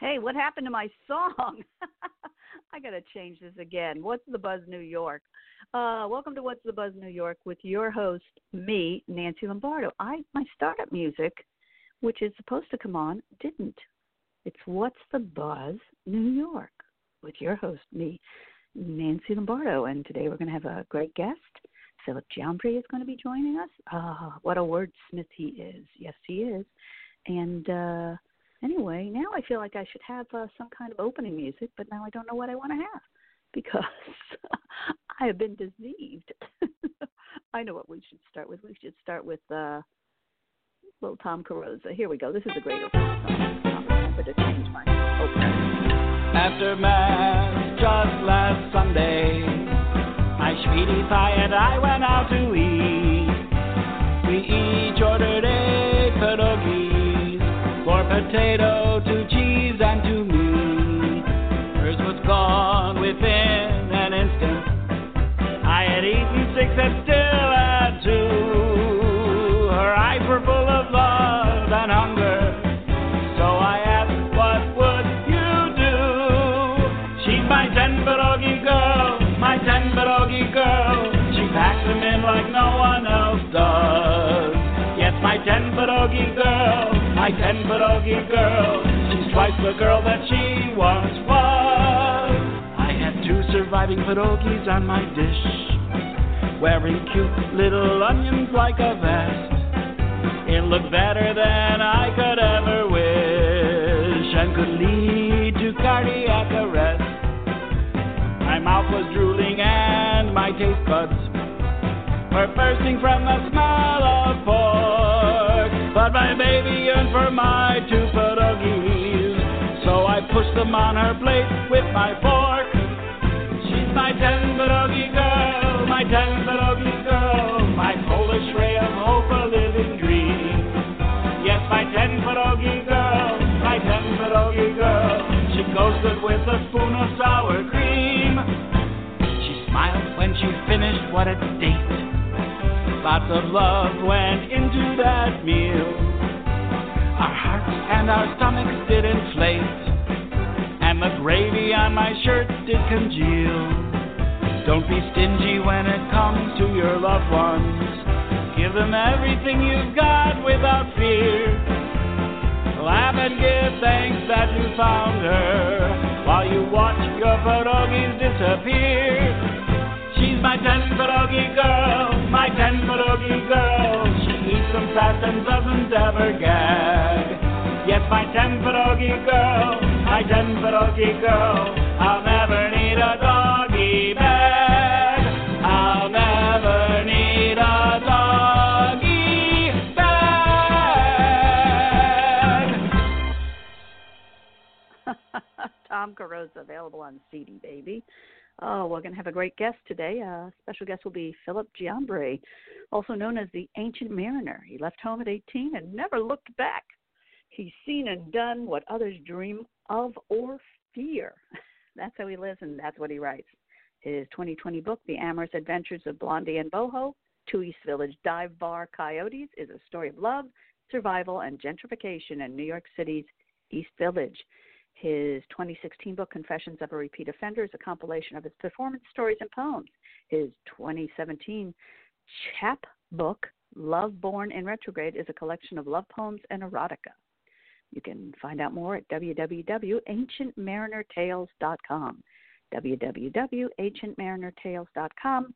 Hey, what happened to my song? I got to change this again. What's the Buzz New York? Uh, welcome to What's the Buzz New York with your host, me, Nancy Lombardo. I my startup music, which is supposed to come on, didn't. It's What's the Buzz New York with your host, me, Nancy Lombardo, and today we're going to have a great guest. Philip Giambri is going to be joining us. Ah, what a wordsmith he is. Yes, he is. And uh anyway, now I feel like I should have uh, some kind of opening music, but now I don't know what I want to have because I have been deceived. I know what we should start with. We should start with uh, little Tom Carosa. Here we go. This is a great opening song. After Mass just last Sunday, my sweetie pie and I went out to eat. We each potato, my ten pierogi girl. She's twice the girl that she once was. I had two surviving pierogis on my dish, wearing cute little onions like a vest. It looked better than I could ever wish and could lead to cardiac arrest. My mouth was drooling and my taste buds were bursting from the smell. But my baby yearned for my two pierogies, so I pushed them on her plate with my fork. She's my ten pierogi girl, my ten pierogi girl, my Polish ray of hope, a living dream. Yes, my ten pierogi girl, my ten pierogi girl. She goes good with a spoon of sour cream. She smiled when she finished. What a date! Lots of love went into that meal. Our hearts and our stomachs did inflate, and the gravy on my shirt did congeal. Don't be stingy when it comes to your loved ones. Give them everything you've got without fear. Laugh and give thanks that you found her while you watch your pierogies disappear. She's my ten pierogi girl, my ten and ever gag. Yes, my ten pierogi girl, my ten pierogi girl. I'll never need a doggy bag. I'll never need a doggy bag. Tom Carosa available on CD, baby. Oh, we're going to have a great guest today. Uh, special guest will be Philip Giambri, also known as the Ancient Mariner. He left home at 18 and never looked back. He's seen and done what others dream of or fear. That's how he lives, and that's what he writes. His 2020 book, The Amorous Adventures of Blondie and Boho, Two East Village Dive Bar Coyotes, is a story of love, survival, and gentrification in New York City's East Village. His 2016 book, Confessions of a Repeat Offender, is a compilation of his performance stories and poems. His 2017 chap book, Love Borne in Retrograde, is a collection of love poems and erotica. You can find out more at www.ancientmarinertales.com. www.ancientmarinertales.com.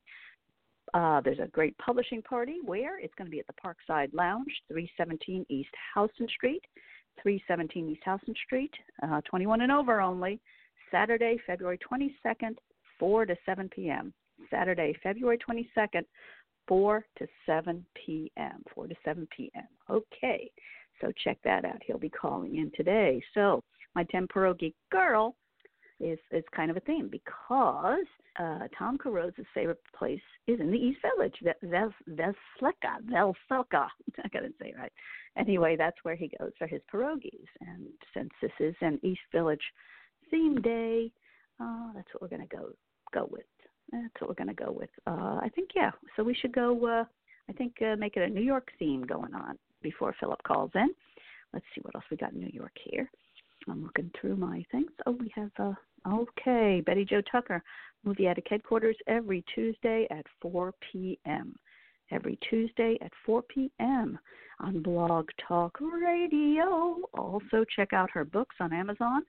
Uh, there's a great publishing party where it's going to be at the Parkside Lounge, 317 East Houston Street. 317 East Houston Street, uh, 21 and over only. Saturday, February 22nd, 4 to 7 p.m. Saturday, February 22nd, 4 to 7 p.m. 4 to 7 p.m. Okay, so check that out. He'll be calling in today. So my Temperogi girl is is kind of a theme because uh, Tom Carosa's favorite place is in the East Village, Ves- Vesleka, Veselka. I couldn't say it right. Anyway, that's where he goes for his pierogies. And since this is an East Village theme day, uh, that's what we're to go go with. That's what we're going to go with. Uh, I think yeah. So we should go. Uh, I think uh, make it a New York theme going on before Philip calls in. Let's see what else we got in New York here. I'm looking through my things. Oh, we have uh okay, Betty Jo Tucker, Movie Addict Headquarters every Tuesday at 4 p.m. Every Tuesday at 4 p.m. on Blog Talk Radio. Also, check out her books on Amazon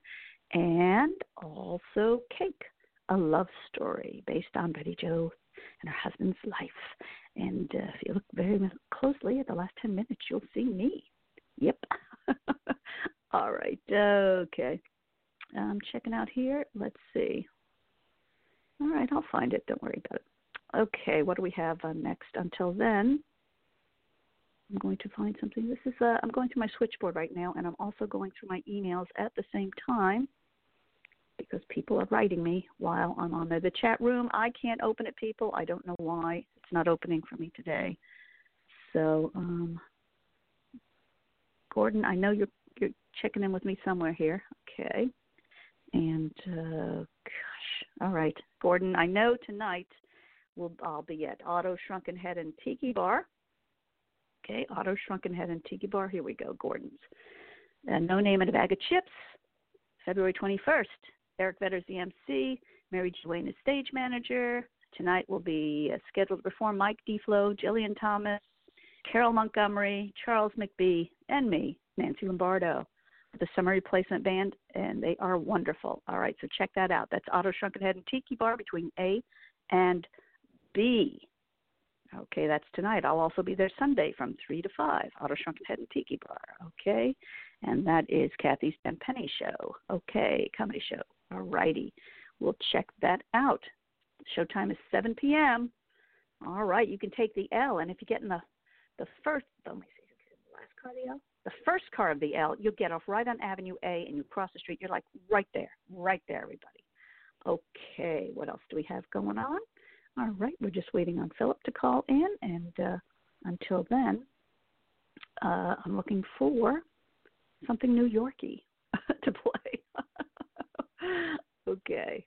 and also Cake, a love story based on Betty Jo and her husband's life. And uh, if you look very closely at the last 10 minutes, you'll see me. Yep. All right. Okay. I'm checking out here. Let's see. All right, I'll find it. Don't worry about it. Okay, what do we have uh, next? Until then, I'm going to find something. This is uh, I'm going through my switchboard right now, and I'm also going through my emails at the same time because people are writing me while I'm on there. The chat room, I can't open it, people. I don't know why. It's not opening for me today. So, um, Gordon, I know you're you're checking in with me somewhere here. Okay. And uh, gosh, all right, Gordon. I know tonight we'll I'll be at Otto Shrunken Head and Tiki Bar. Okay, Otto Shrunken Head and Tiki Bar. Here we go, Gordon's. Uh, no name and a bag of chips. February 21st. Eric Vedder's the MC. Mary Wayne is stage manager. Tonight will be uh, scheduled to perform Mike DeFlo, Jillian Thomas, Carol Montgomery, Charles McBee, and me, Nancy Lombardo the Summer Replacement Band, and they are wonderful. All right, so check that out. That's Otto Shrunken Head and Tiki Bar between A and B. Okay, that's tonight. I'll also be there Sunday from 3 to 5, Otto Shrunken Head and Tiki Bar. Okay, and that is Kathy's Ben Penny Show. Okay, comedy show. All righty, we'll check that out. Showtime is 7 p.m. All right, you can take the L, and if you get in the the first, let me see, the last car the L the first car of the L, you'll get off right on Avenue A and you cross the street. You're like right there, right there, everybody. Okay, what else do we have going on? All right, we're just waiting on Philip to call in, and uh, until then, uh, I'm looking for something New Yorky to play. Okay.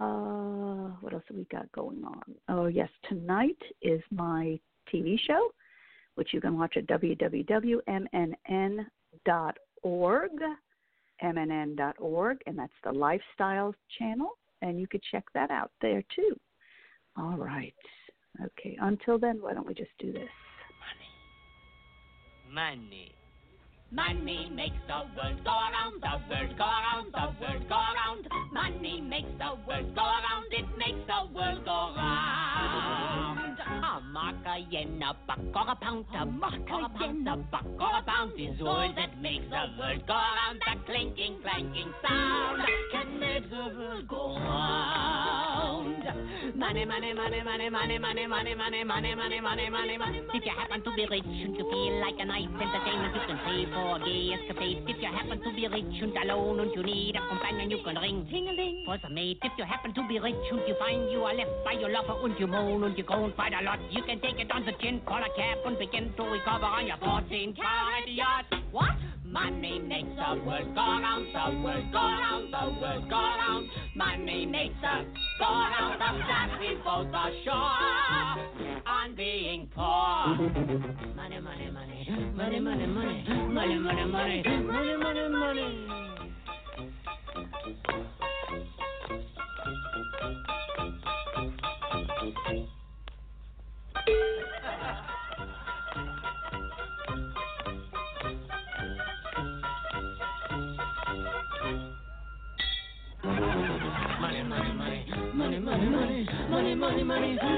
Uh, what else have we got going on? Oh, yes, tonight is my TV show which you can watch at www.mnn.org, mnn.org, and that's the lifestyle channel, and you could check that out there too. All right. Okay. Until then, why don't we just do this? Money. Money. Money makes the world go around, the world go around, the makes the world go around, it makes the world go round. A a yen, a buck, or a pound, a mark, a yen, a buck, or a pound is all that makes the world go around. That clinking, clanking sound can make the world go round. Money, money, money, money, money, money, money, money, money, money, money, money, money. If you happen to be rich and you feel like a nice entertainment, you can pay for for gay escapades. If you happen to be rich and alone and you need a companion, you can ring ting-a-ling for some mate. If you happen to be rich and you find you are left by your lover and you moan and you groan quite a lot, you can take it on the chin, call a cab and begin to recover on your 14 carat yacht. What? Money makes the world go round, the world go round, the world go round. Money makes the go round, of that we both are sure on being poor. Money, money, money, money, money, money, money, money, money, money, money, money. money, memories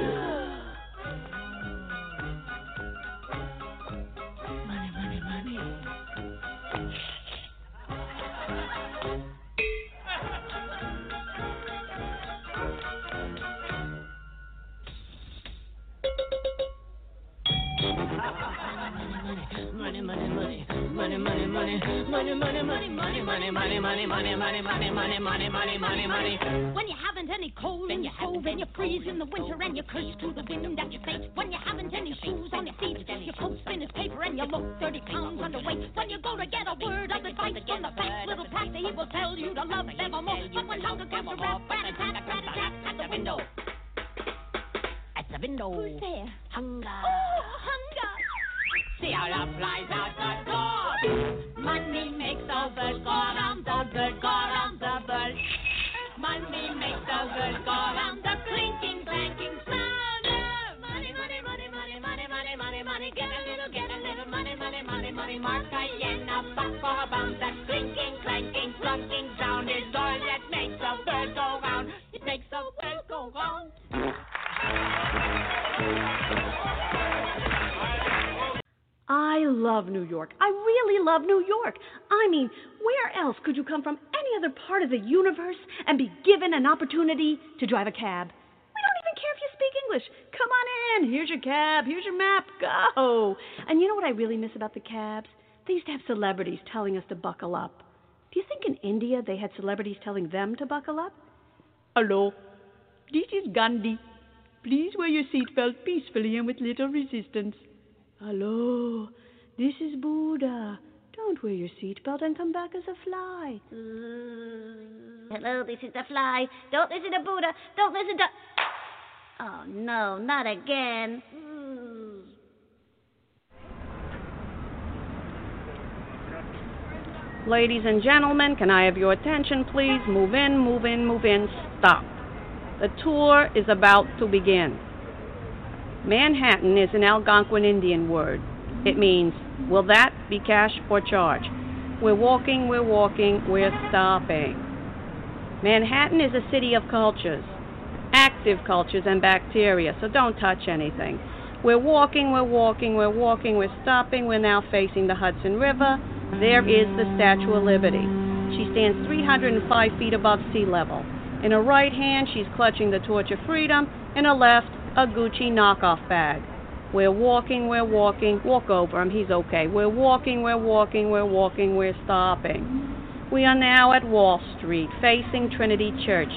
on your feet, you post spinach paper and you look 30 pounds underweight. When you go to get a word of advice from the fat little pastor, he will tell you to love evermore. But when hunger comes around, rat a tat, rat a tat at the window. At the window. Who's there? Hunger. Oh, hunger. See how love flies out the door. Money makes the world go round, the world go round the world. Money makes the world go round. The clinking, clanking Mark pound. That clinking, clanking, sound is all that makes go round. It makes go round. I love New York. I really love New York. I mean, where else could you come from any other part of the universe and be given an opportunity to drive a cab? We don't even care if you speak English. Come on in. Here's your cab. Here's your map. Go. And you know what I really miss about the cabs? They used to have celebrities telling us to buckle up. Do you think in India they had celebrities telling them to buckle up? Hello. This is Gandhi. Please wear your seatbelt peacefully and with little resistance. Hello, this is Buddha. Don't wear your seatbelt and come back as a fly. Mm. Hello, this is the fly. Don't listen to Buddha. Don't listen to. Oh no, not again. Ladies and gentlemen, can I have your attention, please? Move in, move in, move in. Stop. The tour is about to begin. Manhattan is an Algonquin Indian word. It means, will that be cash or charge? We're walking, we're walking, we're stopping. Manhattan is a city of cultures, active cultures and bacteria, so don't touch anything. We're walking, we're walking, we're walking, we're stopping. We're now facing the Hudson River. There is the Statue of Liberty. She stands 305 feet above sea level. In her right hand, she's clutching the torch of freedom. In her left, a Gucci knockoff bag. We're walking, we're walking. Walk over him, he's okay. We're walking, we're walking, we're walking, we're stopping. We are now at Wall Street, facing Trinity Church,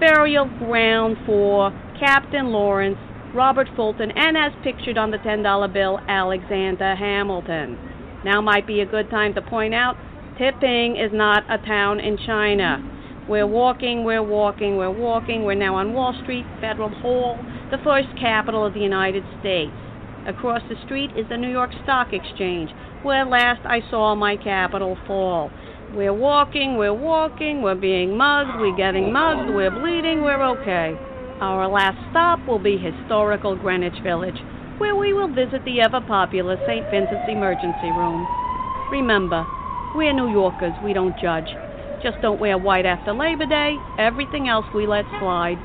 burial ground for Captain Lawrence, Robert Fulton, and as pictured on the $10 bill, Alexander Hamilton. Now might be a good time to point out Tipping is not a town in China. We're walking, we're walking, we're walking. We're now on Wall Street, Federal Hall, the first capital of the United States. Across the street is the New York Stock Exchange, where last I saw my capital fall. We're walking, we're walking, we're being mugged, we're getting mugged, we're bleeding, we're okay. Our last stop will be historical Greenwich Village, where we will visit the ever popular St. Vincent's Emergency Room. Remember, we're New Yorkers, we don't judge. Just don't wear white after Labor Day. Everything else we let slide.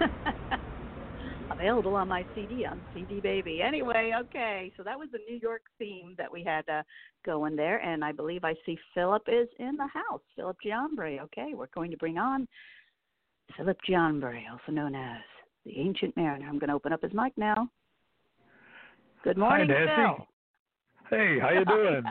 Available on my CD on CD Baby. Anyway, okay, so that was the New York theme that we had uh, going there, and I believe I see Philip is in the house. Philip Giambri. Okay, we're going to bring on Philip Giambri, also known as the Ancient Mariner. I'm going to open up his mic now. Good morning, Hi, Nancy. Phil. Hey, how you doing?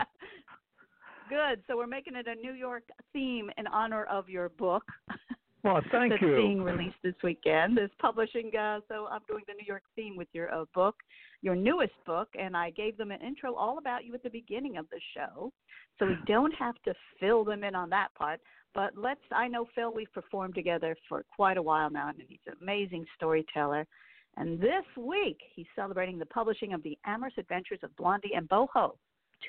Good. So we're making it a New York theme in honor of your book. Well, thank that's you. being released this weekend. This publishing, uh, so I'm doing the New York theme with your uh, book, your newest book, and I gave them an intro all about you at the beginning of the show, so we don't have to fill them in on that part. But let's. I know Phil. We've performed together for quite a while now, and he's an amazing storyteller. And this week, he's celebrating the publishing of the Amorous Adventures of Blondie and Boho,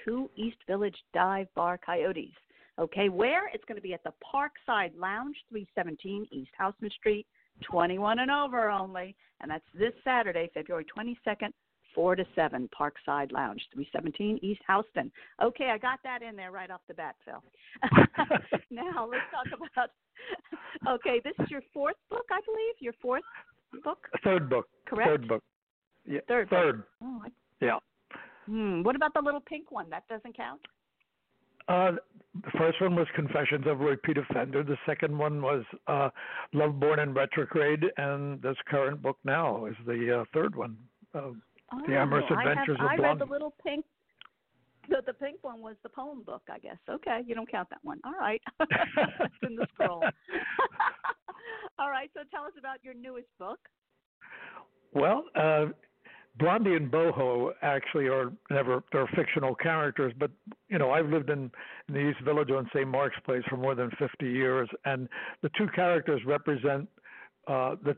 two East Village dive bar coyotes. Okay, where? It's going to be at the Parkside Lounge, 317 East Houseman Street, 21 and over only. And that's this Saturday, February 22nd, 4 to 7, Parkside Lounge, 317 East Houston. Okay, I got that in there right off the bat, Phil. now let's talk about. Okay, this is your fourth book, I believe. Your fourth book, Third book. correct? Third book. Yeah. Third book. Third. Oh, I, Yeah. hmm. What about the little pink one? That doesn't count. Uh, the first one was Confessions of a Repeat Offender. The second one was uh, Love Borne in Retrograde, and this current book now is the uh, third one. Uh, The Amorous Oh, I have- Adventures of I read the little pink. The, the pink one was the poem book, I guess. Okay, you don't count that one. All right, it's in the scroll. All right, so tell us about your newest book. Well, uh, Blondie and Boho actually are never they're fictional characters, but you know I've lived in, in the East Village on St. Mark's Place for more than 50 years, and the two characters represent uh, the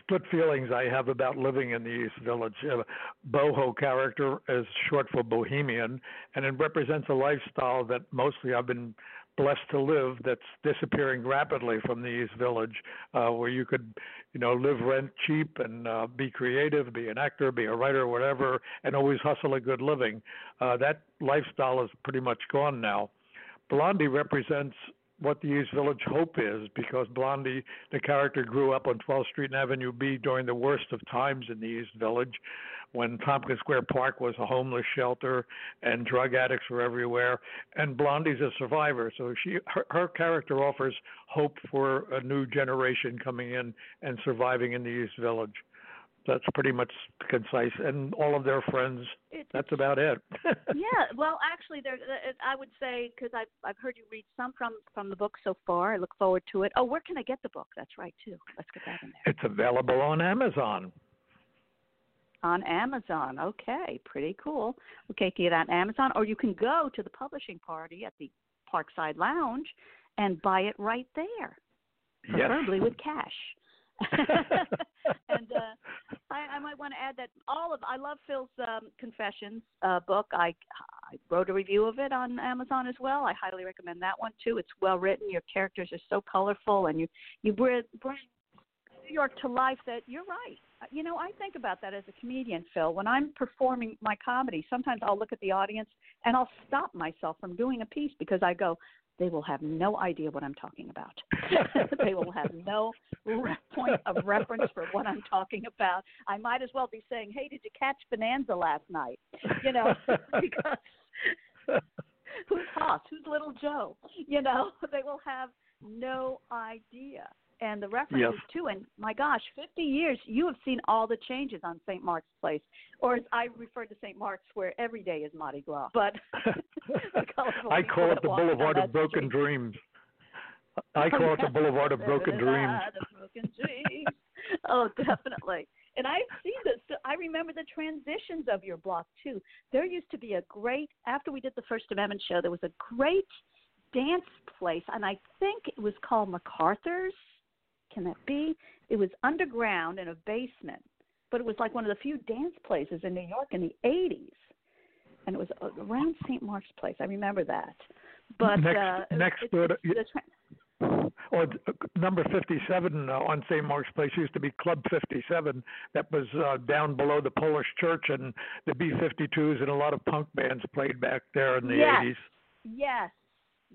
split feelings I have about living in the East Village. Uh, boho character is short for bohemian, and it represents a lifestyle that mostly I've been blessed to live that's disappearing rapidly from the East Village, uh, where you could, you know, live rent cheap and uh, be creative, be an actor, be a writer, whatever, and always hustle a good living. Uh, that lifestyle is pretty much gone now. Blondie represents what the East Village hope is because Blondie, the character, grew up on 12th Street and Avenue B during the worst of times in the East Village when Tompkins Square Park was a homeless shelter and drug addicts were everywhere. And Blondie's a survivor, so she her, her character offers hope for a new generation coming in and surviving in the East Village that's pretty much concise, and all of their friends. It's, that's about it. yeah, well, actually, there. Uh, uh, I would say because I've I've heard you read some from from the book so far. I look forward to it. Oh, where can I get the book? That's right too. Let's get that in there. It's available on Amazon. On Amazon, okay, pretty cool. Okay, get it on Amazon, or you can go to the publishing party at the Parkside Lounge and buy it right there, preferably yes. with cash. and uh, I, I might want to add that all of I love Phil's um, Confessions uh, book. I, I wrote a review of it on Amazon as well. I highly recommend that one too. It's well written. Your characters are so colorful, and you you bring, bring New York to life. That you're right. You know, I think about that as a comedian, Phil. When I'm performing my comedy, sometimes I'll look at the audience and I'll stop myself from doing a piece because I go, they will have no idea what I'm talking about. they will have no re- point of reference for what I'm talking about. I might as well be saying, "Hey, did you catch Bonanza last night?" You know, because who's Hoss? Who's Little Joe? You know, they will have no idea and the references yes. too. And my gosh, 50 years, you have seen all the changes on St. Mark's Place, or as I refer to St. Mark's, where every day is Mardi Gras. But I call it the Boulevard of Broken street. Dreams. I call it the Boulevard of Broken Dreams. Broken dreams. oh, definitely. And I've seen this. I remember the transitions of your block too. There used to be a great after we did the First Amendment show. There was a great dance place, and I think it was called MacArthur's can that be? It was underground in a basement, but it was like one of the few dance places in New York in the 80s. And it was around St. Mark's Place. I remember that. But next, uh, next it, door to, the tra- or number 57 uh, on St. Mark's Place used to be Club 57. That was uh, down below the Polish Church, and the B-52s and a lot of punk bands played back there in the yes. 80s. Yes,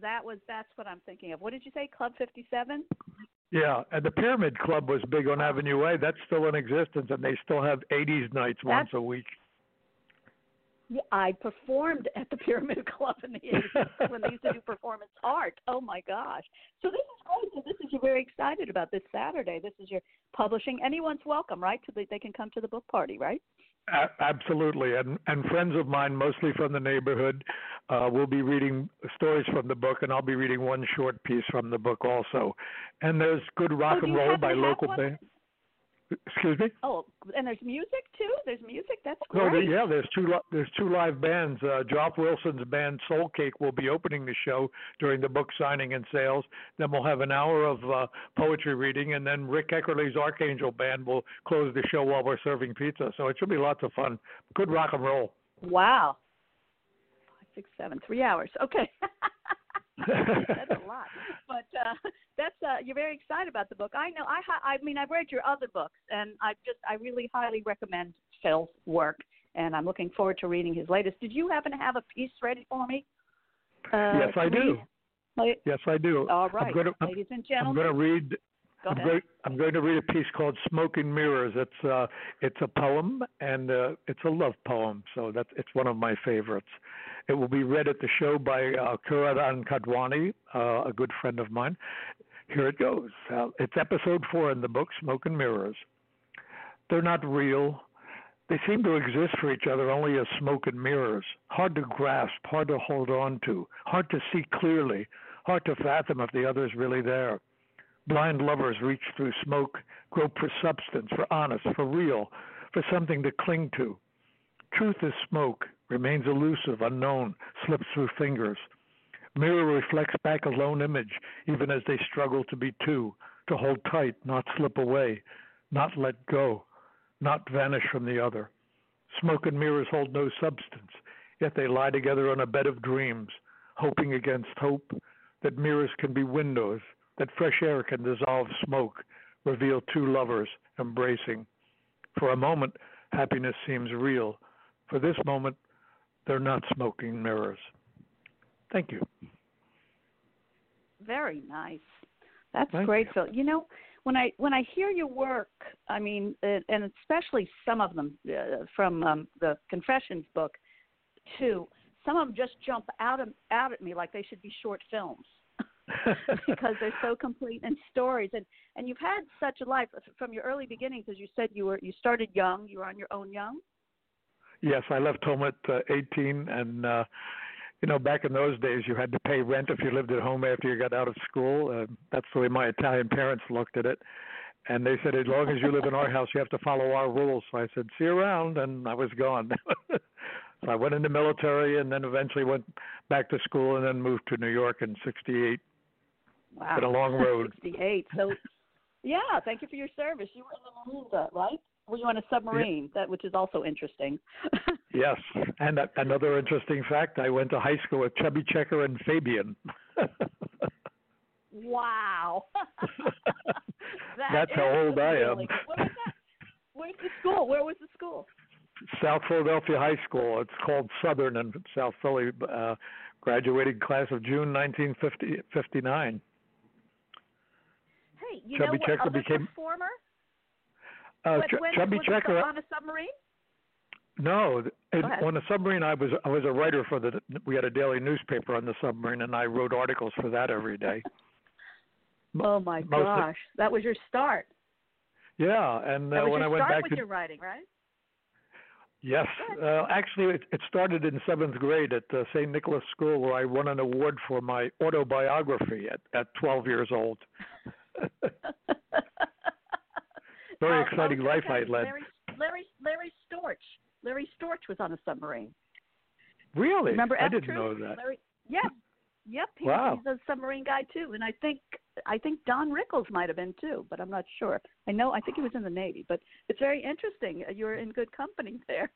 that was that's what I'm thinking of. What did you say? Club 57? Yeah, and the Pyramid Club was big on Avenue A. That's still in existence, and they still have 80s nights That's, once a week. Yeah, I performed at the Pyramid Club in the 80s when they used to do performance art. Oh my gosh! So this is great. So this is you're very excited about this Saturday. This is your publishing. Anyone's welcome, right? To the, they can come to the book party, right? A- absolutely, and and friends of mine, mostly from the neighborhood, uh, will be reading stories from the book, and I'll be reading one short piece from the book also. And there's good rock oh, and roll by local bands. Excuse me. Oh, and there's music too. There's music. That's No, great. there- yeah, there's two li- there's two live bands. Uh, Joff Wilson's band Soul Cake will be opening the show during the book signing and sales. Then we'll have an hour of uh, poetry reading, and then Rick Eckerly's Archangel band will close the show while we're serving pizza. So it should be lots of fun. Good rock and roll. Wow. Five, six, seven, three hours. Okay. that's a lot. But uh, that's uh, you're very excited about the book. I know. I hi- I mean I've read your other books, and I just I really highly recommend Phil's work, and I'm looking forward to reading his latest. Did you happen to have a piece ready for me? Uh, yes, I do. read? Yes, I do. All right, I'm going to, ladies and gentlemen. I'm going to read Go I'm going, I'm going to read a piece called "Smoke and Mirrors." It's uh, it's a poem and uh, it's a love poem, so that's it's one of my favorites. It will be read at the show by uh, Kuradan Kadwani, uh, a good friend of mine. Here it goes. Uh, it's episode four in the book "Smoke and Mirrors." They're not real. They seem to exist for each other only as smoke and mirrors. Hard to grasp, hard to hold on to, hard to see clearly, hard to fathom if the other's really there. Blind lovers reach through smoke, grope for substance, for honest, for real, for something to cling to. Truth is smoke, remains elusive, unknown, slips through fingers. Mirror reflects back a lone image, even as they struggle to be two, to hold tight, not slip away. not let go, not vanish from the other. Smoke and mirrors hold no substance, yet they lie together on a bed of dreams, hoping against hope that mirrors can be windows, that fresh air can dissolve smoke, reveal two lovers embracing. For a moment, happiness seems real. For this moment, they're not smoking mirrors. Thank you. Very nice. That's Thank great, you. Phil. You know, when I when I hear your work, I mean, uh, and especially some of them uh, from um, the Confessions book, too. Some of them just jump out of, out at me like they should be short films because they're so complete in stories. And and you've had such a life from your early beginnings, as you said. You were you started young. You were on your own young. Yes, I left home at uh, 18, and uh, you know, back in those days, you had to pay rent if you lived at home after you got out of school. Uh, that's the way my Italian parents looked at it, and they said, as long as you live in our house, you have to follow our rules. So I said, see you around, and I was gone. so I went in the military, and then eventually went back to school, and then moved to New York in '68. Wow, Been a long road. 68. So, yeah, thank you for your service. You were in the Marines, right? Were you on a submarine? That which is also interesting. Yes, and a- another interesting fact: I went to high school with Chubby Checker and Fabian. wow. That That's how old I am. really- Where was that? Where's the school? Where was the school? South Philadelphia High School. It's called Southern in South Philly. Uh, graduating class of June 1959. Hey, you Chubby know what Checker other became- performer? Uh, When- when- Chubby was Checker. on a submarine? No, it, on the submarine, I was I was a writer for the. We had a daily newspaper on the submarine, and I wrote articles for that every day. Oh my Most of- gosh, that was your start. Yeah, and uh, was when your I went start back with to your writing, right? yes, uh, actually, it, it started in seventh grade at uh, St. Nicholas School, where I won an award for my autobiography at at 12 years old. Very Oh, exciting life. I led. Larry, Larry, Larry Storch. Larry Storch was on a submarine. Really? Remember I didn't know that. Larry, yes. Yep. He, Wow. He's a submarine guy too, and I think I think Don Rickles might have been too, but I'm not sure. I know I think he was in the Navy, but it's very interesting. Uh, you're in good company there.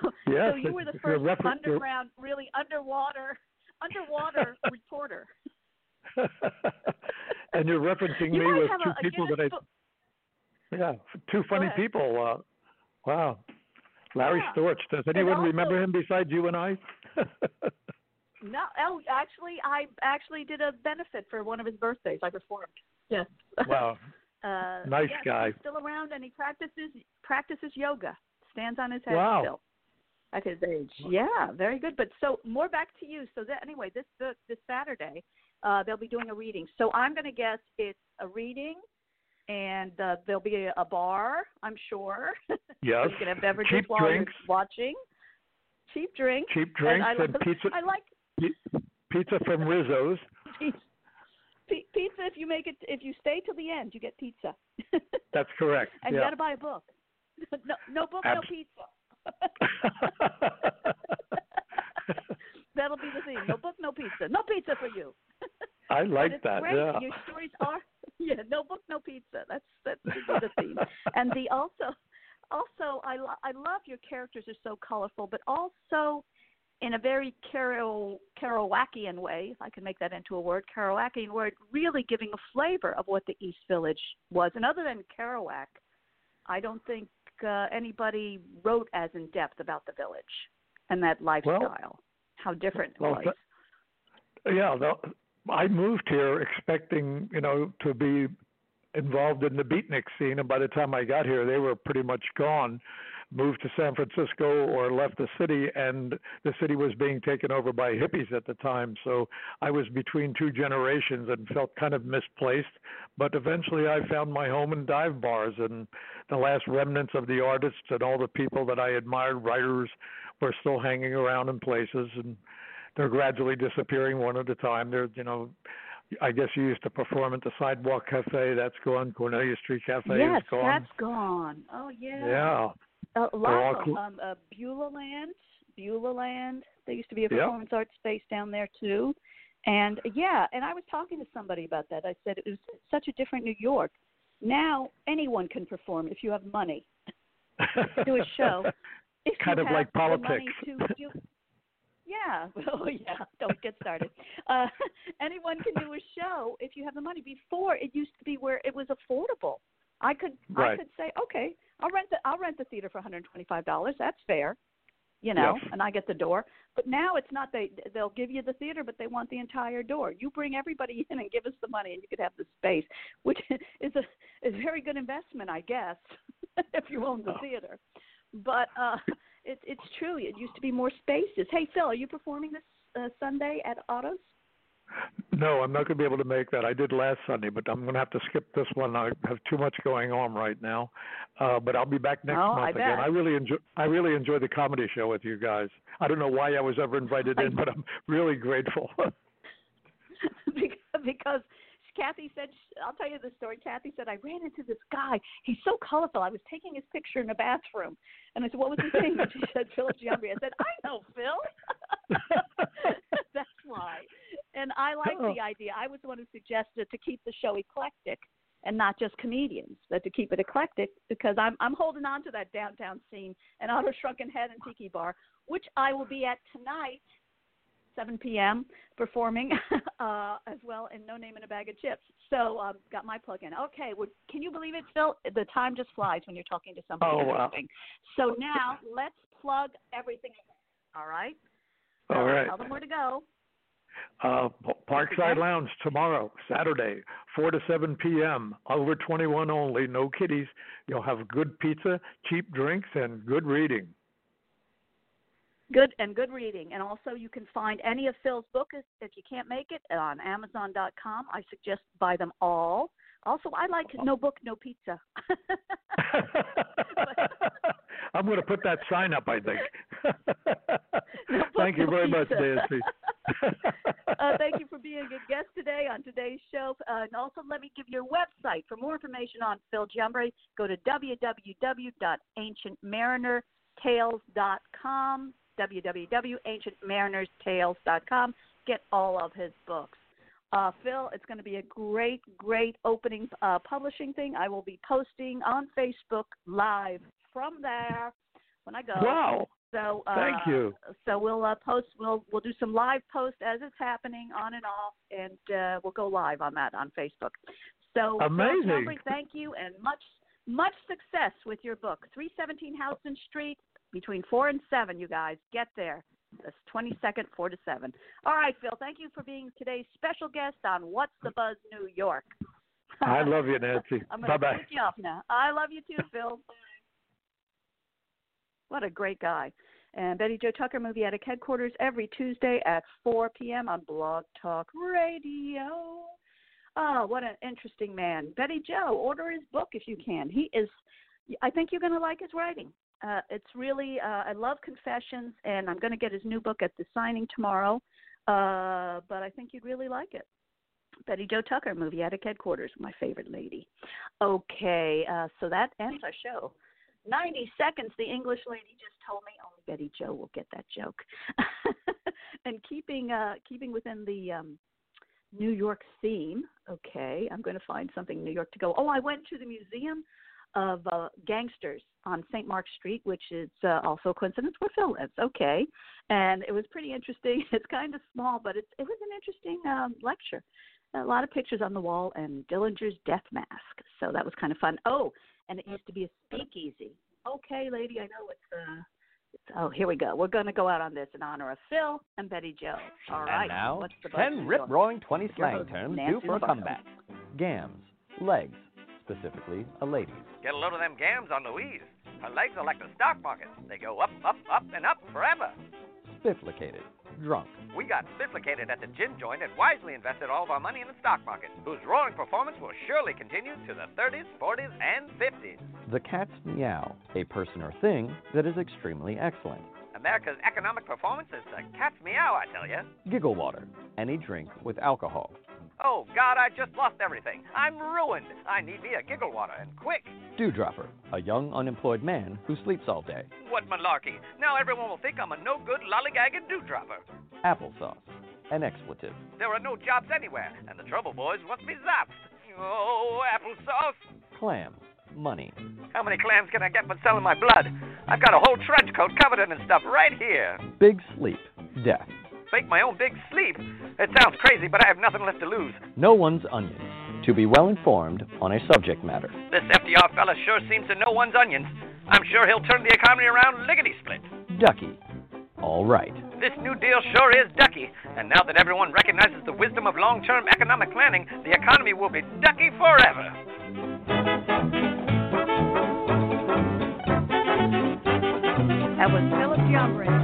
So, Yes, so you were the first refer- uh, underground, really underwater, underwater reporter. and you're referencing You me with two a people that I Book- yeah, two funny ahead. people. Uh, wow. Larry Yeah. Storch. Does anyone also- remember him besides you and I? No, oh, actually, I actually did a benefit for one of his birthdays. I performed. Yes. wow. uh, Nice yes, guy. He's still around, and he practices practices yoga. Stands on his head Wow. still. At his age. Yeah, very good. But so more back to you. So that anyway, this this, this Saturday, uh, they'll be doing a reading. So I'm going to guess it's a reading, and uh, there'll be a, bar. I'm sure. Yes. you can have beverages Cheap while drinks. you're watching. Cheap drinks. Cheap drinks and, I, and pizza. I like Pizza from Rizzo's. pizza. Pizza if you make it if you stay till the end you get pizza That's correct. and you got to buy a book no no book Abs- no pizza that'll be the theme no book no pizza no pizza for you I like that. great. Yeah. your stories are yeah no book no pizza that's that's the theme and the also also I lo- I love your characters are so colorful but also in a very Carol Kerouacian way, if I can make that into a word, Kerouacian word, really giving a flavor of what the East Village was. And other than Kerouac, I don't think uh, anybody wrote as in depth about the village and that lifestyle, how different it well, was. th- yeah, I moved here expecting, you know, to be involved in the beatnik scene, and by the time I got here, they were pretty much gone. Moved to San Francisco or left the city, and the city was being taken over by hippies at the time. So I was between two generations and felt kind of misplaced. But eventually, I found my home in dive bars, and the last remnants of the artists and all the people that I admired, writers, were still hanging around in places, and they're gradually disappearing one at a time. They're, you know, I guess you used to perform at the Sidewalk Cafe. That's gone. Cornelia Street Cafe yes, is gone. that's gone. Oh yeah. yeah. A lot of um, uh, Beulah Land, Beulah Land. There used to be a performance art space down there too, and yeah, and I was talking to somebody about that. I said it was such a different New York Now anyone can perform if you have money. do a show. If kind of like politics. to do, yeah, oh yeah, don't get started. Uh, anyone can do a show if you have the money. Before it used to be where it was affordable. I could I could say, okay, I'll rent the I'll rent the theater for $125. That's fair, you know, Yes. and I get the door. But now it's not they they'll give you the theater, but they want the entire door. You bring everybody in and give us the money, and you could have the space, which is a is a very good investment, I guess, if you own the Oh. theater. But uh, it, it's true. It used to be more spaces. Hey, Phil, are you performing this uh, Sunday at Otto's? No, I'm not going to be able to make that. I did last Sunday, but I'm going to have to skip this one. I have too much going on right now. Uh, but I'll be back next Oh, I month again. bet. I really enjoy. I really enjoy the comedy show with you guys. I don't know why I was ever invited in, but I'm really grateful. because, because Kathy said, I'll tell you the story. Kathy said, I ran into this guy. He's so colorful. I was taking his picture in the bathroom. And I said, What was his name? And she said, Philip Giambri. I said, I know Phil. That's why. And I like Oh. the idea. I was the one who suggested to keep the show eclectic and not just comedians, but to keep it eclectic because I'm I'm holding on to that downtown scene and Otto Shrunken Head and Tiki Bar, which I will be at tonight 7 p.m. performing uh, as well in No Name in a Bag of Chips. So um, got my plug in. Okay, well, can you believe it, Phil? The time just flies when you're talking to somebody Oh, wow. So now let's plug everything. in. All right. All right. Tell them where to go. Uh, Parkside Lounge tomorrow, Saturday, 4 to 7 p.m. Over 21 only, no kiddies. You'll have good pizza, cheap drinks, and good reading. Good and good reading, and also you can find any of Phil's books if, you can't make it on Amazon.com. I suggest buy them all. Also, I like no book, no pizza. I'm going to put that sign up, I think. No Thank you no very much, pizza. Nancy. uh, thank you for being a guest today on today's show. Uh, and also, let me give your website for more information on Phil Giambri. Go to www.ancientmarinertales.com. www.ancientmarinerstales.com. Get all of his books. Uh, Phil, it's going to be a great, great opening uh, publishing thing. I will be posting on Facebook live from there when I go. wow. So uh, Thank you. So we'll uh, post. We'll we'll do some live posts as it's happening on and off, and uh, we'll go live on that on Facebook. So Amazing. Thank you, and much much success with your book. Three seventeen Houston Street between four and seven. You guys get there. That's twenty second, four to seven. All right, Phil. Thank you for being today's special guest on What's the Buzz New York. I love you, Nancy. I'm going to take you off now. I love you too, Phil. What a great guy. And Betty Jo Tucker Movie Addict Headquarters every Tuesday at 4 p.m. on Blog Talk Radio. Oh, what an interesting man. Betty Jo, order his book if you can. He is, I think you're going to like his writing. Uh, it's really, uh, I love Confessions, and I'm going to get his new book at the signing tomorrow. Uh, but I think you'd really like it. Betty Jo Tucker, Movie Addict Headquarters, my favorite lady. Okay, uh, so that ends our show. 90 seconds, the English lady just told me only Betty Jo will get that joke. and keeping uh, keeping within the um, New York theme, okay, I'm going to find something New York to go. Oh, I went to the Museum of uh, Gangsters on St. Mark's Street, which is uh, also a coincidence where Phil lives. Okay, and it was pretty interesting. It's kind of small, but it's it was an interesting um, lecture. A lot of pictures on the wall and Dillinger's death mask. So that was kind of fun. Oh, and it used to be a speakeasy. Okay, lady, I know it's uh it's, oh, here we go. We're going to go out on this in honor of Phil and Betty Jo. All right. And now, What's the 10 rip-roaring 20 slang terms due for a comeback. Gams, legs, specifically a lady. Get a load of them gams on Louise. Her legs are like the stock market. They go up, up, up, and up forever. Spifflicated, drunk. We got spifflicated at the gin joint and wisely invested all of our money in the stock market, whose roaring performance will surely continue to the 30s, 40s, and 50s. The cat's meow, a person or thing that is extremely excellent. America's economic performance is the cat's meow, I tell you. Giggle water, any drink with alcohol. Oh, God, I just lost everything. I'm ruined. I need me a giggle water, and quick. Dewdropper, a young unemployed man who sleeps all day. What malarkey. Now everyone will think I'm a no good lollygagging dewdropper. Applesauce, an expletive. There are no jobs anywhere, and the trouble boys want be zapped. Oh, applesauce. clams, money. How many clams can I get for selling my blood? I've got a whole trench coat covered in stuff right here. Big sleep, death. Fake my own big sleep. It sounds crazy, but I have nothing left to lose. No one's onions. To be well informed on a subject matter. This FDR fella sure seems to know one's onions. I'm sure he'll turn the economy around lickety split. Ducky. All right. This New Deal sure is ducky. And now that everyone recognizes the wisdom of long term economic planning, the economy will be ducky forever. That was Philip Jumbrich.